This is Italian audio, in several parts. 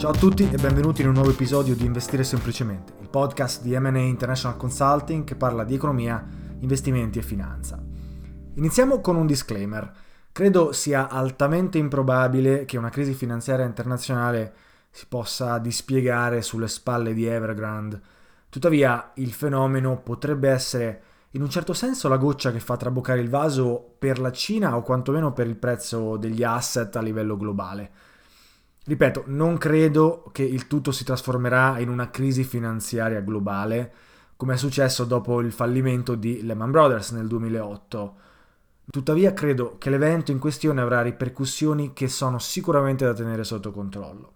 Ciao a tutti e benvenuti in un nuovo episodio di Investire Semplicemente, il podcast di M&A International Consulting che parla di economia, investimenti e finanza. Iniziamo con un disclaimer. Credo sia altamente improbabile che una crisi finanziaria internazionale si possa dispiegare sulle spalle di Evergrande. Tuttavia, il fenomeno potrebbe essere in un certo senso la goccia che fa traboccare il vaso per la Cina o quantomeno per il prezzo degli asset a livello globale. Ripeto, non credo che il tutto si trasformerà in una crisi finanziaria globale, come è successo dopo il fallimento di Lehman Brothers nel 2008. Tuttavia credo che l'evento in questione avrà ripercussioni che sono sicuramente da tenere sotto controllo.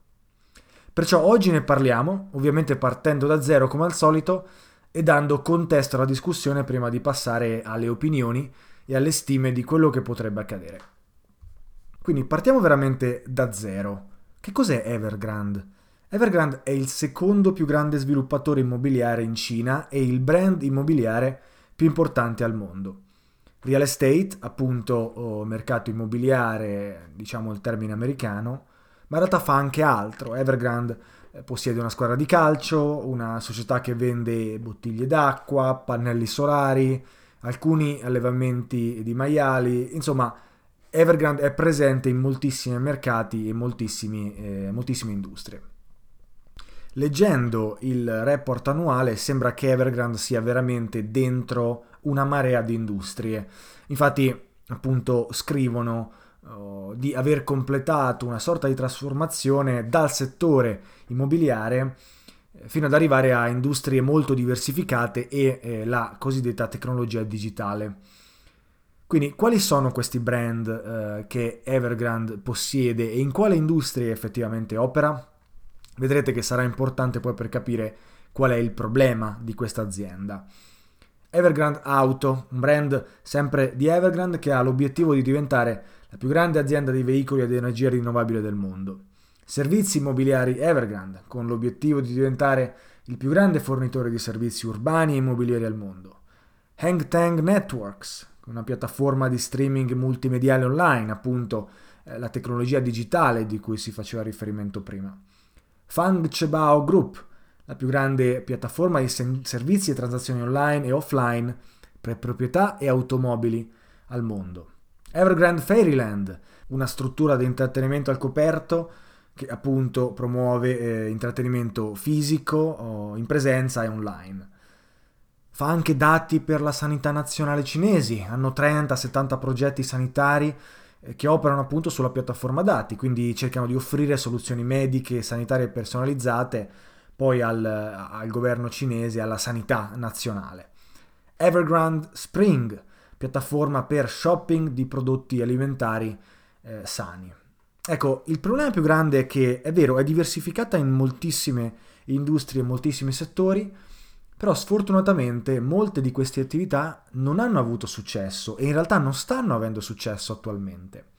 Perciò oggi ne parliamo, ovviamente partendo da zero come al solito e dando contesto alla discussione prima di passare alle opinioni e alle stime di quello che potrebbe accadere. Quindi partiamo veramente da zero. Che cos'è Evergrande? Evergrande è il secondo più grande sviluppatore immobiliare in Cina e il brand immobiliare più importante al mondo. Real estate, appunto oh, mercato immobiliare, diciamo il termine americano, ma in realtà fa anche altro. Evergrande eh, possiede una squadra di calcio, una società che vende bottiglie d'acqua, pannelli solari, alcuni allevamenti di maiali, insomma Evergrande è presente in moltissimi mercati e eh, moltissime industrie. Leggendo il report annuale sembra che Evergrande sia veramente dentro una marea di industrie. Infatti, appunto, scrivono uh, di aver completato una sorta di trasformazione dal settore immobiliare eh, fino ad arrivare a industrie molto diversificate e eh, la cosiddetta tecnologia digitale. Quindi quali sono questi brand eh, che Evergrande possiede e in quale industrie effettivamente opera? Vedrete che sarà importante poi per capire qual è il problema di questa azienda. Evergrande Auto, un brand sempre di Evergrande che ha l'obiettivo di diventare la più grande azienda di veicoli ad energia rinnovabile del mondo. Servizi immobiliari Evergrande, con l'obiettivo di diventare il più grande fornitore di servizi urbani e immobiliari al mondo. Hang Tang Networks, una piattaforma di streaming multimediale online, appunto eh, la tecnologia digitale di cui si faceva riferimento prima. Fang Chebao Group, la più grande piattaforma di servizi e transazioni online e offline per proprietà e automobili al mondo. Evergrande Fairyland, una struttura di intrattenimento al coperto che appunto promuove eh, intrattenimento fisico in presenza e online. Fa anche dati per la sanità nazionale cinesi, hanno 30-70 progetti sanitari eh, che operano appunto sulla piattaforma dati, quindi cercano di offrire soluzioni mediche sanitarie personalizzate poi al, al governo cinese alla sanità nazionale. Evergrande Spring, piattaforma per shopping di prodotti alimentari eh, sani. Ecco, il problema più grande è che è vero, è diversificata in moltissime industrie, in moltissimi settori, però sfortunatamente molte di queste attività non hanno avuto successo e in realtà non stanno avendo successo attualmente.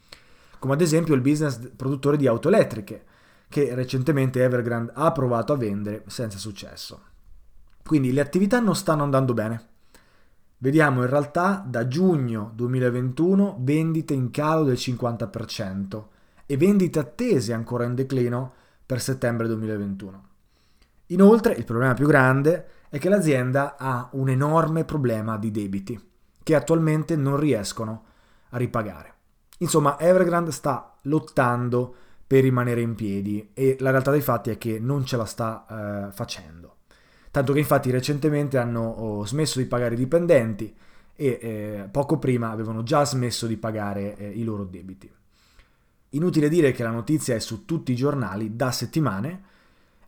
Come ad esempio il business produttore di auto elettriche, che recentemente Evergrande ha provato a vendere senza successo. Quindi le attività non stanno andando bene. Vediamo in realtà da giugno 2021 vendite in calo del 50% e vendite attese ancora in declino per settembre 2021. Inoltre, il problema più grande è che l'azienda ha un enorme problema di debiti che attualmente non riescono a ripagare. Insomma, Evergrande sta lottando per rimanere in piedi e la realtà dei fatti è che non ce la sta eh, facendo. Tanto che infatti recentemente hanno oh, smesso di pagare i dipendenti e eh, poco prima avevano già smesso di pagare eh, i loro debiti. Inutile dire che la notizia è su tutti i giornali da settimane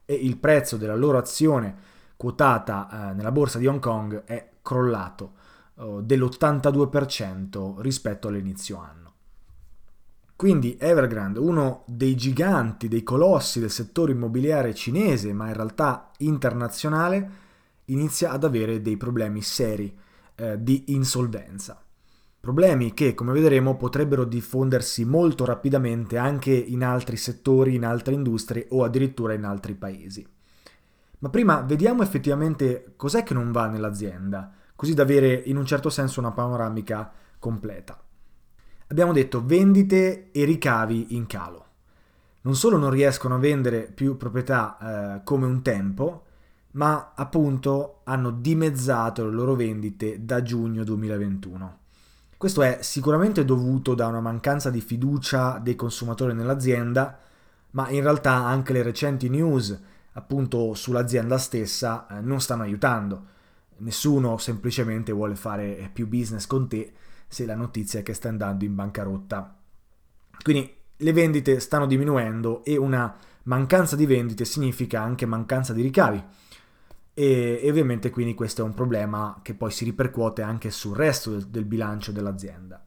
e il prezzo della loro azione quotata eh, nella borsa di Hong Kong è crollato eh, dell'82% rispetto all'inizio anno. Quindi Evergrande, uno dei giganti, dei colossi del settore immobiliare cinese, ma in realtà internazionale, inizia ad avere dei problemi seri eh, di insolvenza. Problemi che, come vedremo, potrebbero diffondersi molto rapidamente anche in altri settori, in altre industrie o addirittura in altri paesi. Ma prima vediamo effettivamente cos'è che non va nell'azienda, così da avere in un certo senso una panoramica completa. Abbiamo detto vendite e ricavi in calo. Non solo non riescono a vendere più proprietà eh, come un tempo, ma appunto hanno dimezzato le loro vendite da giugno 2021. Questo è sicuramente dovuto da una mancanza di fiducia dei consumatori nell'azienda, ma in realtà anche le recenti news appunto sull'azienda stessa eh, non stanno aiutando. Nessuno semplicemente vuole fare più business con te se la notizia è che sta andando in bancarotta. Quindi le vendite stanno diminuendo e una mancanza di vendite significa anche mancanza di ricavi e, e, ovviamente quindi questo è un problema che poi si ripercuote anche sul resto del, del bilancio dell'azienda.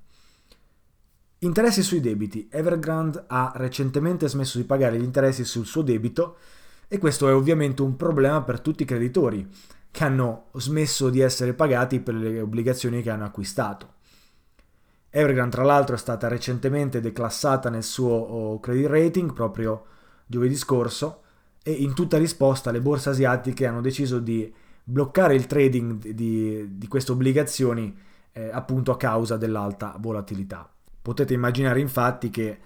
Interessi sui debiti. Evergrande ha recentemente smesso di pagare gli interessi sul suo debito e questo è ovviamente un problema per tutti i creditori che hanno smesso di essere pagati per le obbligazioni che hanno acquistato. Evergrande tra l'altro è stata recentemente declassata nel suo oh, credit rating proprio giovedì scorso e in tutta risposta le borse asiatiche hanno deciso di bloccare il trading di, di queste obbligazioni eh, appunto a causa dell'alta volatilità. Potete immaginare infatti che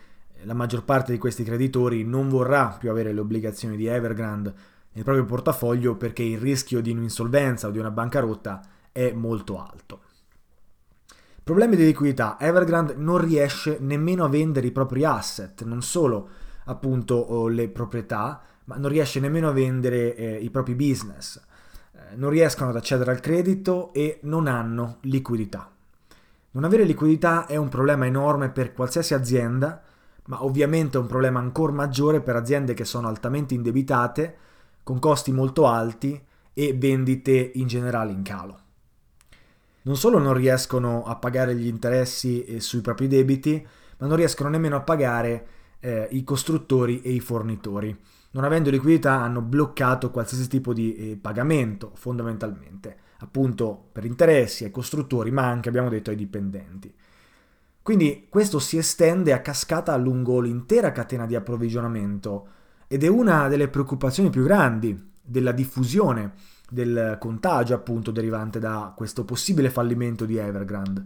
la maggior parte di questi creditori non vorrà più avere le obbligazioni di Evergrande nel proprio portafoglio perché il rischio di un'insolvenza o di una bancarotta è molto alto. Problemi di liquidità. Evergrande non riesce nemmeno a vendere i propri asset, non solo appunto le proprietà, ma non riesce nemmeno a vendere eh, i propri business, eh, non riescono ad accedere al credito e non hanno liquidità. Non avere liquidità è un problema enorme per qualsiasi azienda, ma ovviamente è un problema ancora maggiore per aziende che sono altamente indebitate, con costi molto alti e vendite in generale in calo. Non solo non riescono a pagare gli interessi eh, sui propri debiti, ma non riescono nemmeno a pagare eh, i costruttori e i fornitori non avendo liquidità hanno bloccato qualsiasi tipo di eh, pagamento fondamentalmente, appunto per interessi ai costruttori, ma anche abbiamo detto ai dipendenti. Quindi questo si estende a cascata lungo l'intera catena di approvvigionamento ed è una delle preoccupazioni più grandi della diffusione del contagio appunto derivante da questo possibile fallimento di Evergrande.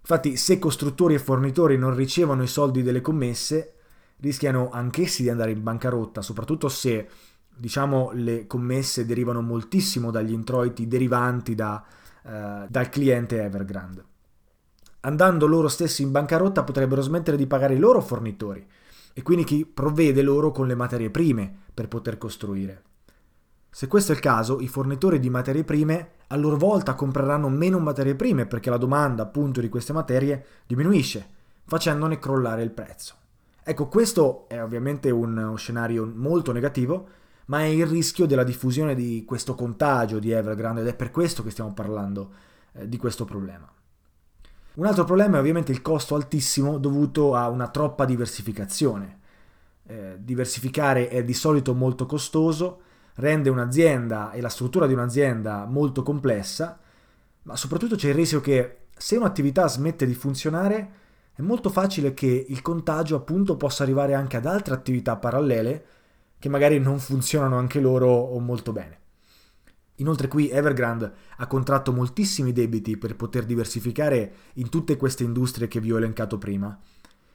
Infatti se costruttori e fornitori non ricevono i soldi delle commesse, rischiano anch'essi di andare in bancarotta, soprattutto se diciamo le commesse derivano moltissimo dagli introiti derivanti da, eh, dal cliente Evergrande. Andando loro stessi in bancarotta potrebbero smettere di pagare i loro fornitori e quindi chi provvede loro con le materie prime per poter costruire. Se questo è il caso, i fornitori di materie prime a loro volta compreranno meno materie prime perché la domanda appunto di queste materie diminuisce, facendone crollare il prezzo. Ecco, questo è ovviamente uno scenario molto negativo, ma è il rischio della diffusione di questo contagio di Evergrande ed è per questo che stiamo parlando eh, di questo problema. Un altro problema è ovviamente il costo altissimo dovuto a una troppa diversificazione. Eh, diversificare è di solito molto costoso, rende un'azienda e la struttura di un'azienda molto complessa, ma soprattutto c'è il rischio che se un'attività smette di funzionare, è molto facile che il contagio appunto possa arrivare anche ad altre attività parallele che magari non funzionano anche loro o molto bene. Inoltre qui Evergrande ha contratto moltissimi debiti per poter diversificare in tutte queste industrie che vi ho elencato prima.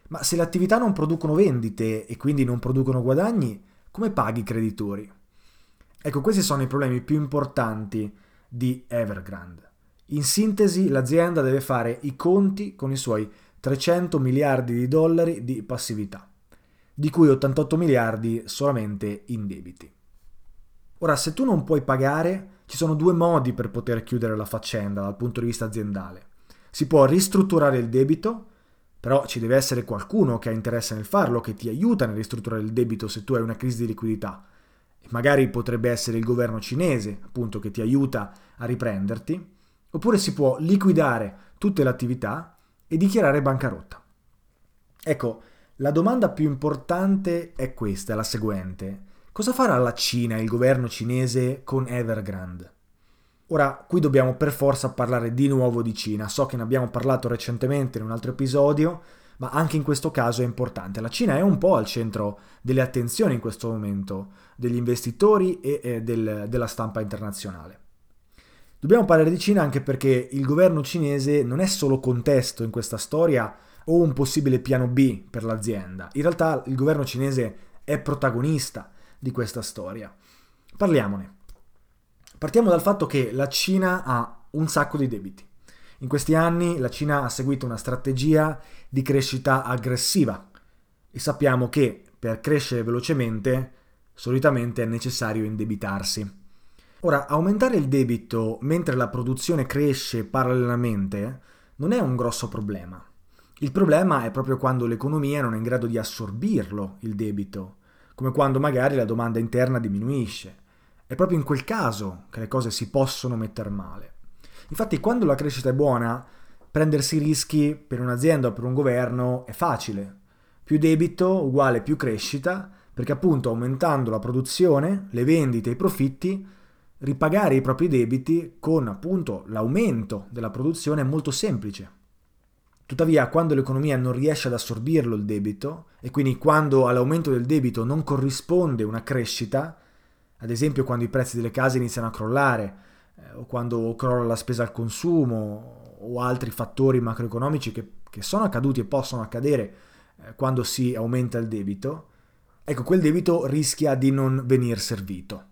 Ma se le attività non producono vendite e quindi non producono guadagni, come paghi i creditori? Ecco, questi sono i problemi più importanti di Evergrande. In sintesi, l'azienda deve fare i conti con i suoi 300 miliardi di dollari di passività, di cui 88 miliardi solamente in debiti. Ora, se tu non puoi pagare, ci sono due modi per poter chiudere la faccenda dal punto di vista aziendale. Si può ristrutturare il debito, però ci deve essere qualcuno che ha interesse nel farlo, che ti aiuta nel ristrutturare il debito se tu hai una crisi di liquidità. magari potrebbe essere il governo cinese, appunto, che ti aiuta a riprenderti, oppure si può liquidare tutte le attività e dichiarare bancarotta. Ecco, la domanda più importante è questa, la seguente. Cosa farà la Cina il governo cinese con Evergrande? Ora, qui dobbiamo per forza parlare di nuovo di Cina. So che ne abbiamo parlato recentemente in un altro episodio, ma anche in questo caso è importante. La Cina è un po' al centro delle attenzioni in questo momento degli investitori e, e del, della stampa internazionale. Dobbiamo parlare di Cina anche perché il governo cinese non è solo contesto in questa storia o un possibile piano B per l'azienda. In realtà il governo cinese è protagonista di questa storia. Parliamone. Partiamo dal fatto che la Cina ha un sacco di debiti. In questi anni la Cina ha seguito una strategia di crescita aggressiva e sappiamo che per crescere velocemente solitamente è necessario indebitarsi. Ora, aumentare il debito mentre la produzione cresce parallelamente non è un grosso problema. Il problema è proprio quando l'economia non è in grado di assorbirlo, il debito, come quando magari la domanda interna diminuisce. È proprio in quel caso che le cose si possono mettere male. Infatti, quando la crescita è buona, prendersi rischi per un'azienda o per un governo è facile. Più debito uguale più crescita, perché appunto aumentando la produzione, le vendite e i profitti, ripagare i propri debiti con appunto l'aumento della produzione è molto semplice. Tuttavia, quando l'economia non riesce ad assorbirlo il debito, e quindi quando all'aumento del debito non corrisponde una crescita, ad esempio quando i prezzi delle case iniziano a crollare, eh, o quando crolla la spesa al consumo, o altri fattori macroeconomici che, che sono accaduti e possono accadere eh, quando si aumenta il debito, ecco, quel debito rischia di non venir servito.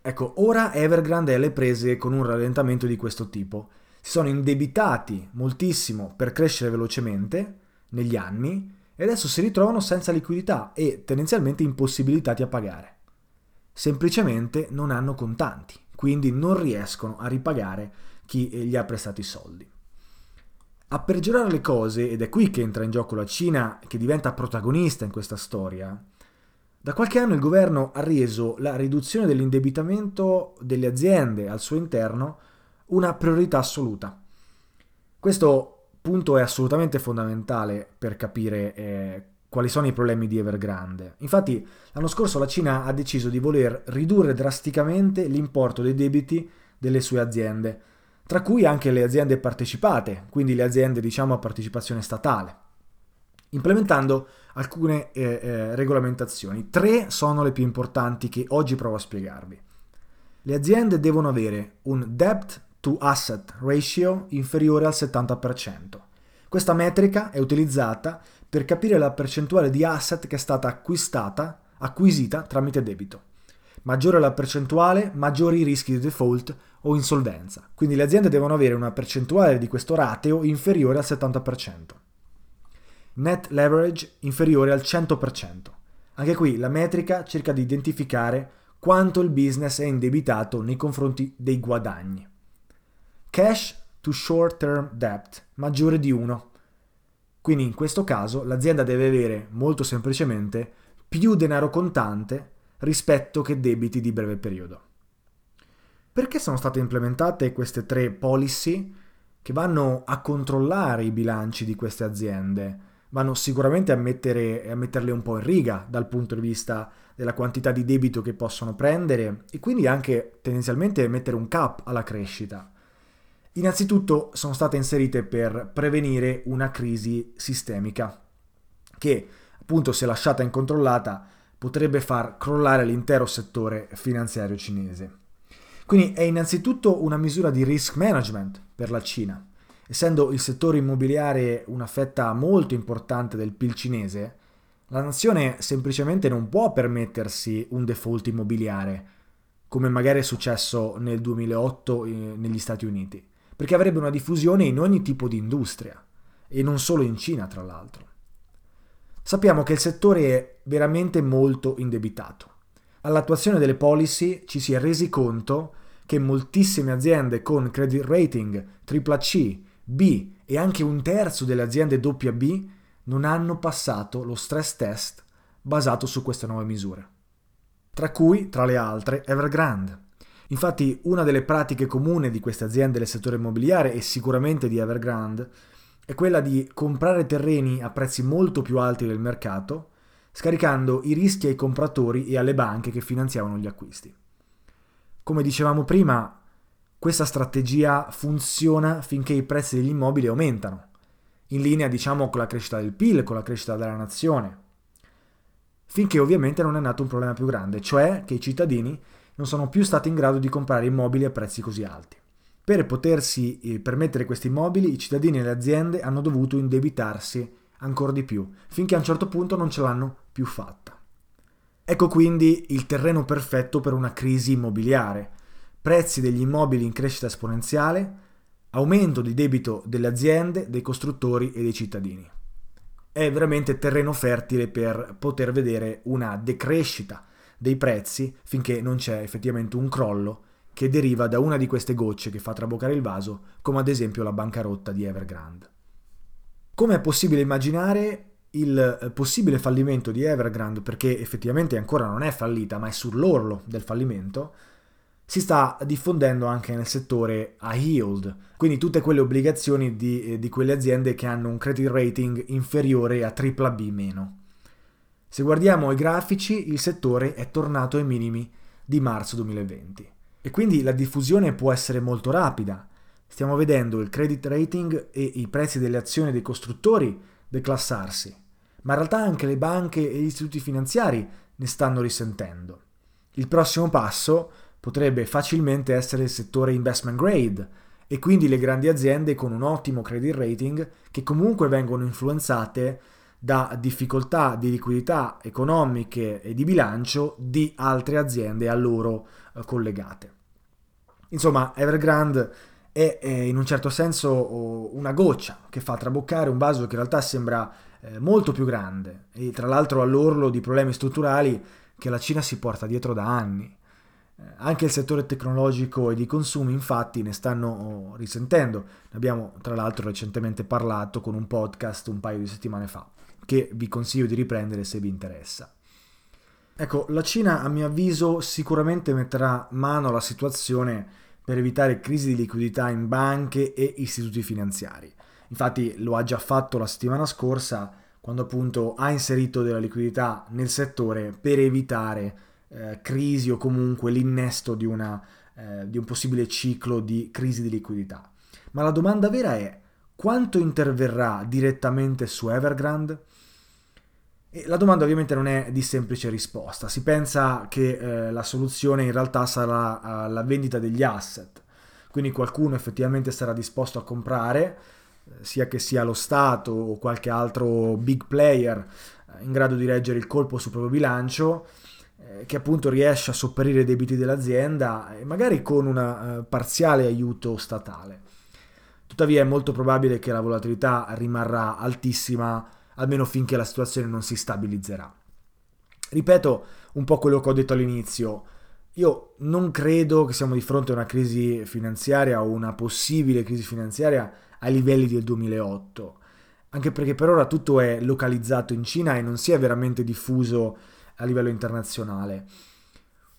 Ecco, ora Evergrande è alle prese con un rallentamento di questo tipo. Si sono indebitati moltissimo per crescere velocemente negli anni e adesso si ritrovano senza liquidità e tendenzialmente impossibilitati a pagare. Semplicemente non hanno contanti, quindi non riescono a ripagare chi gli ha prestato i soldi. A peggiorare le cose, ed è qui che entra in gioco la Cina che diventa protagonista in questa storia, da qualche anno il governo ha reso la riduzione dell'indebitamento delle aziende al suo interno una priorità assoluta. Questo punto è assolutamente fondamentale per capire eh, quali sono i problemi di Evergrande. Infatti l'anno scorso la Cina ha deciso di voler ridurre drasticamente l'importo dei debiti delle sue aziende, tra cui anche le aziende partecipate, quindi le aziende diciamo a partecipazione statale implementando alcune eh, eh, regolamentazioni. Tre sono le più importanti che oggi provo a spiegarvi. Le aziende devono avere un debt to asset ratio inferiore al 70%. Questa metrica è utilizzata per capire la percentuale di asset che è stata acquistata, acquisita tramite debito. Maggiore la percentuale, maggiori i rischi di default o insolvenza. Quindi le aziende devono avere una percentuale di questo rateo inferiore al 70%. Net leverage inferiore al 100%. Anche qui la metrica cerca di identificare quanto il business è indebitato nei confronti dei guadagni. Cash to short term debt maggiore di 1 quindi in questo caso l'azienda deve avere molto semplicemente più denaro contante rispetto che debiti di breve periodo. Perché sono state implementate queste tre policy che vanno a controllare i bilanci di queste aziende? Vanno sicuramente a, mettere, a metterle un po' in riga dal punto di vista della quantità di debito che possono prendere e quindi anche tendenzialmente mettere un cap alla crescita. Innanzitutto sono state inserite per prevenire una crisi sistemica che appunto se lasciata incontrollata potrebbe far crollare l'intero settore finanziario cinese. Quindi è innanzitutto una misura di risk management per la Cina. Essendo il settore immobiliare una fetta molto importante del PIL cinese, la nazione semplicemente non può permettersi un default immobiliare, come magari è successo nel 2008 eh, negli Stati Uniti perché avrebbe una diffusione in ogni tipo di industria, e non solo in Cina, tra l'altro. Sappiamo che il settore è veramente molto indebitato. All'attuazione delle policy ci si è resi conto che moltissime aziende con credit rating AAC, B e anche un terzo delle aziende B non hanno passato lo stress test basato su queste nuove misure. Tra cui, tra le altre, Evergrande. Infatti una delle pratiche comuni di queste aziende del settore immobiliare e sicuramente di Evergrande è quella di comprare terreni a prezzi molto più alti del mercato, scaricando i rischi ai compratori e alle banche che finanziavano gli acquisti. Come dicevamo prima, questa strategia funziona finché i prezzi degli immobili aumentano, in linea diciamo con la crescita del PIL, con la crescita della nazione, finché ovviamente non è nato un problema più grande, cioè che i cittadini non sono più stati in grado di comprare immobili a prezzi così alti. Per potersi eh, permettere questi immobili, i cittadini e le aziende hanno dovuto indebitarsi ancora di più, finché a un certo punto non ce l'hanno più fatta. Ecco quindi il terreno perfetto per una crisi immobiliare. Prezzi degli immobili in crescita esponenziale, aumento di debito delle aziende, dei costruttori e dei cittadini. È veramente terreno fertile per poter vedere una decrescita dei prezzi finché non c'è effettivamente un crollo che deriva da una di queste gocce che fa traboccare il vaso, come ad esempio la bancarotta di Evergrande. Come è possibile immaginare, il eh, possibile fallimento di Evergrande, perché effettivamente ancora non è fallita, ma è sull'orlo del fallimento, si sta diffondendo anche nel settore a yield, quindi tutte quelle obbligazioni di, eh, di quelle aziende che hanno un credit rating inferiore a BBB-. Se guardiamo i grafici, il settore è tornato ai minimi di marzo 2020 e quindi la diffusione può essere molto rapida. Stiamo vedendo il credit rating e i prezzi delle azioni dei costruttori declassarsi, ma in realtà anche le banche e gli istituti finanziari ne stanno risentendo. Il prossimo passo potrebbe facilmente essere il settore investment grade e quindi le grandi aziende con un ottimo credit rating che comunque vengono influenzate da difficoltà di liquidità economiche e di bilancio di altre aziende a loro eh, collegate. Insomma, Evergrande è, è, in un certo senso una goccia che fa traboccare un vaso che in realtà sembra eh, molto più grande e tra l'altro all'orlo di problemi strutturali che la Cina si porta dietro da anni. Eh, anche il settore tecnologico e di consumi infatti ne stanno oh, risentendo. Ne abbiamo tra l'altro recentemente parlato con un podcast un paio di settimane fa che vi consiglio di riprendere se vi interessa. Ecco, la Cina a mio avviso sicuramente metterà mano alla situazione per evitare crisi di liquidità in banche e istituti finanziari. Infatti lo ha già fatto la settimana scorsa quando appunto ha inserito della liquidità nel settore per evitare eh, crisi o comunque l'innesto di, una, eh, di un possibile ciclo di crisi di liquidità. Ma la domanda vera è quanto interverrà direttamente su Evergrande? E la domanda ovviamente non è di semplice risposta, si pensa che eh, la soluzione in realtà sarà uh, la vendita degli asset, quindi qualcuno effettivamente sarà disposto a comprare, eh, sia che sia lo Stato o qualche altro big player eh, in grado di reggere il colpo sul proprio bilancio, eh, che appunto riesce a sopperire i debiti dell'azienda magari con un parziale aiuto statale. Tuttavia è molto probabile che la volatilità rimarrà altissima almeno finché la situazione non si stabilizzerà. Ripeto un po' quello che ho detto all'inizio, io non credo che siamo di fronte a una crisi finanziaria o una possibile crisi finanziaria ai livelli del 2008, anche perché per ora tutto è localizzato in Cina e non si è veramente diffuso a livello internazionale.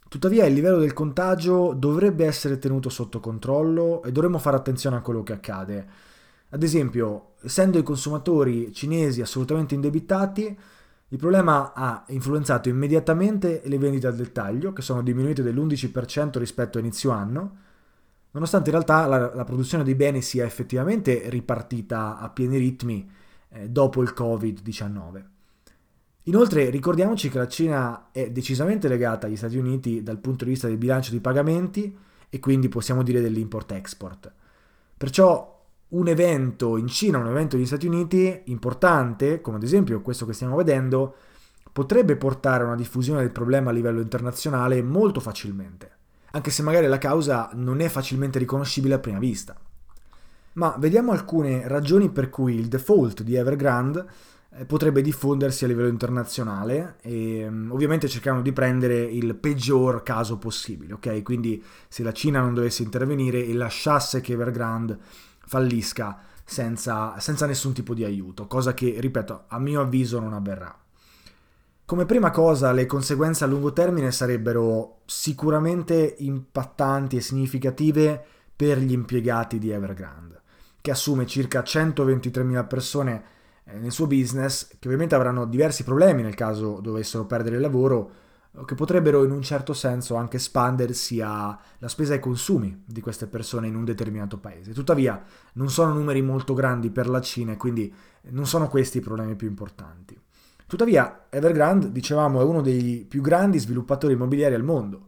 Tuttavia il livello del contagio dovrebbe essere tenuto sotto controllo e dovremmo fare attenzione a quello che accade. Ad esempio, essendo i consumatori cinesi assolutamente indebitati, il problema ha influenzato immediatamente le vendite al dettaglio, che sono diminuite dell'11% rispetto a inizio anno, nonostante in realtà la, la produzione dei beni sia effettivamente ripartita a pieni ritmi eh, dopo il Covid-19. Inoltre ricordiamoci che la Cina è decisamente legata agli Stati Uniti dal punto di vista del bilancio di pagamenti e quindi possiamo dire dell'import-export. Perciò un evento in Cina, un evento negli Stati Uniti importante, come ad esempio questo che stiamo vedendo, potrebbe portare a una diffusione del problema a livello internazionale molto facilmente, anche se magari la causa non è facilmente riconoscibile a prima vista. Ma vediamo alcune ragioni per cui il default di Evergrande eh, potrebbe diffondersi a livello internazionale e mm, ovviamente cercando di prendere il peggior caso possibile, ok? Quindi se la Cina non dovesse intervenire e lasciasse che Evergrande fallisca senza, senza nessun tipo di aiuto, cosa che, ripeto, a mio avviso non avverrà. Come prima cosa, le conseguenze a lungo termine sarebbero sicuramente impattanti e significative per gli impiegati di Evergrande, che assume circa 123.000 persone eh, nel suo business, che ovviamente avranno diversi problemi nel caso dovessero perdere il lavoro che potrebbero in un certo senso anche espandersi alla spesa ai consumi di queste persone in un determinato paese. Tuttavia non sono numeri molto grandi per la Cina e quindi non sono questi i problemi più importanti. Tuttavia Evergrande, dicevamo, è uno dei più grandi sviluppatori immobiliari al mondo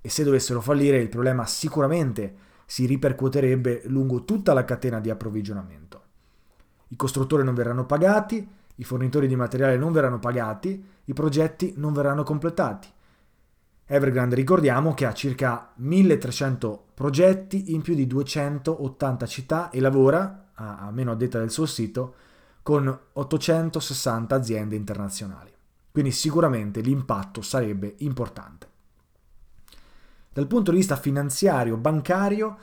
e se dovessero fallire il problema sicuramente si ripercuoterebbe lungo tutta la catena di approvvigionamento. I costruttori non verranno pagati, i fornitori di materiale non verranno pagati, i progetti non verranno completati. Evergrande ricordiamo che ha circa 1300 progetti in più di 280 città e lavora, a meno a detta del suo sito, con 860 aziende internazionali. Quindi sicuramente l'impatto sarebbe importante. Dal punto di vista finanziario, bancario,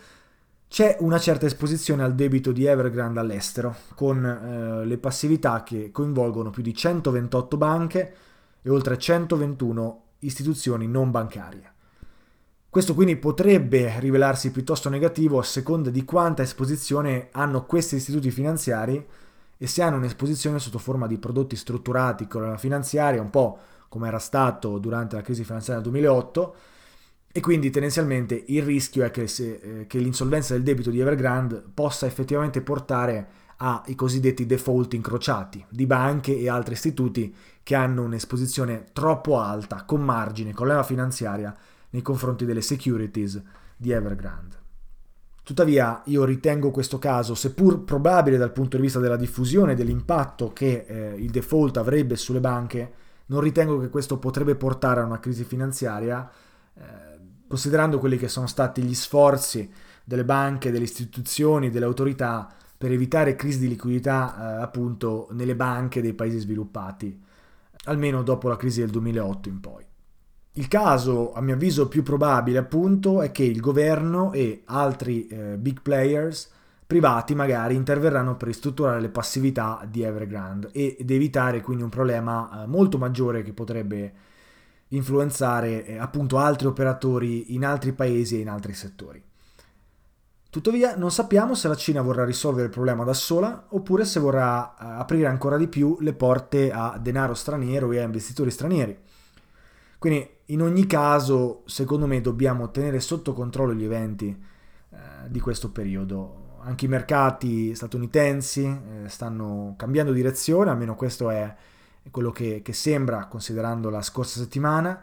c'è una certa esposizione al debito di Evergrande all'estero, con eh, le passività che coinvolgono più di 128 banche e oltre 121 istituzioni non bancarie. Questo quindi potrebbe rivelarsi piuttosto negativo a seconda di quanta esposizione hanno questi istituti finanziari e se hanno un'esposizione sotto forma di prodotti strutturati con la finanziaria, un po' come era stato durante la crisi finanziaria del 2008, e quindi tendenzialmente il rischio è che, se, eh, che l'insolvenza del debito di Evergrande possa effettivamente portare ai cosiddetti default incrociati di banche e altri istituti che hanno un'esposizione troppo alta, con margine, con leva finanziaria nei confronti delle securities di Evergrande. Tuttavia io ritengo questo caso, seppur probabile dal punto di vista della diffusione e dell'impatto che eh, il default avrebbe sulle banche, non ritengo che questo potrebbe portare a una crisi finanziaria. Eh, considerando quelli che sono stati gli sforzi delle banche, delle istituzioni, delle autorità per evitare crisi di liquidità eh, appunto nelle banche dei paesi sviluppati, almeno dopo la crisi del 2008 in poi. Il caso, a mio avviso, più probabile appunto è che il governo e altri eh, big players privati magari interverranno per ristrutturare le passività di Evergrande ed evitare quindi un problema eh, molto maggiore che potrebbe influenzare eh, appunto altri operatori in altri paesi e in altri settori. Tuttavia non sappiamo se la Cina vorrà risolvere il problema da sola oppure se vorrà eh, aprire ancora di più le porte a denaro straniero e a investitori stranieri. Quindi in ogni caso, secondo me, dobbiamo tenere sotto controllo gli eventi eh, di questo periodo. Anche i mercati statunitensi eh, stanno cambiando direzione, almeno questo è è quello che, che sembra considerando la scorsa settimana,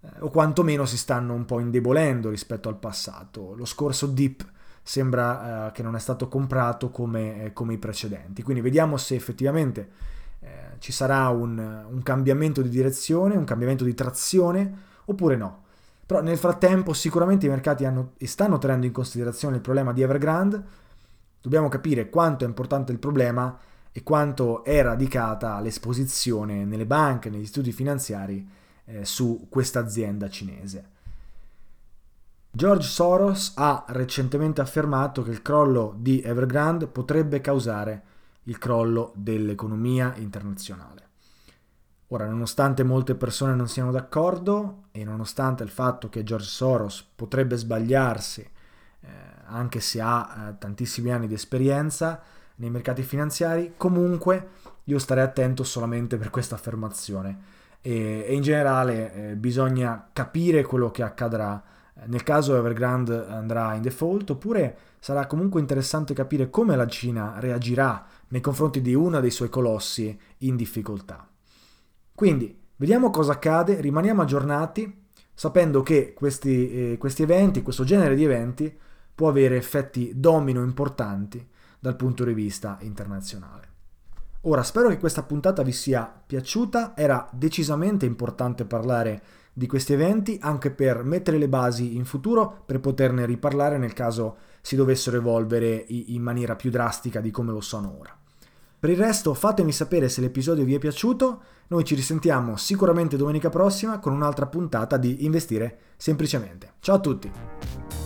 eh, o quantomeno si stanno un po' indebolendo rispetto al passato. Lo scorso dip sembra eh, che non è stato comprato come, eh, come, i precedenti. Quindi vediamo se effettivamente eh, ci sarà un, un, cambiamento di direzione, un cambiamento di trazione oppure no. Però nel frattempo sicuramente i mercati hanno, stanno tenendo in considerazione il problema di Evergrande. Dobbiamo capire quanto è importante il problema e quanto è radicata l'esposizione nelle banche, negli istituti finanziari eh, su questa azienda cinese. George Soros ha recentemente affermato che il crollo di Evergrande potrebbe causare il crollo dell'economia internazionale. Ora, nonostante molte persone non siano d'accordo e nonostante il fatto che George Soros potrebbe sbagliarsi, eh, anche se ha eh, tantissimi anni di esperienza nei mercati finanziari, comunque io starei attento solamente per questa affermazione e, e in generale eh, bisogna capire quello che accadrà nel caso Evergrande andrà in default, oppure sarà comunque interessante capire come la Cina reagirà nei confronti di uno dei suoi colossi in difficoltà. Quindi, vediamo cosa accade, rimaniamo aggiornati, sapendo che questi, eh, questi eventi, questo genere di eventi, può avere effetti domino importanti dal punto di vista internazionale. Ora, spero che questa puntata vi sia piaciuta, era decisamente importante parlare di questi eventi anche per mettere le basi in futuro per poterne riparlare nel caso si dovessero evolvere in maniera più drastica di come lo sono ora. Per il resto fatemi sapere se l'episodio vi è piaciuto, noi ci risentiamo sicuramente domenica prossima con un'altra puntata di Investire semplicemente. Ciao a tutti!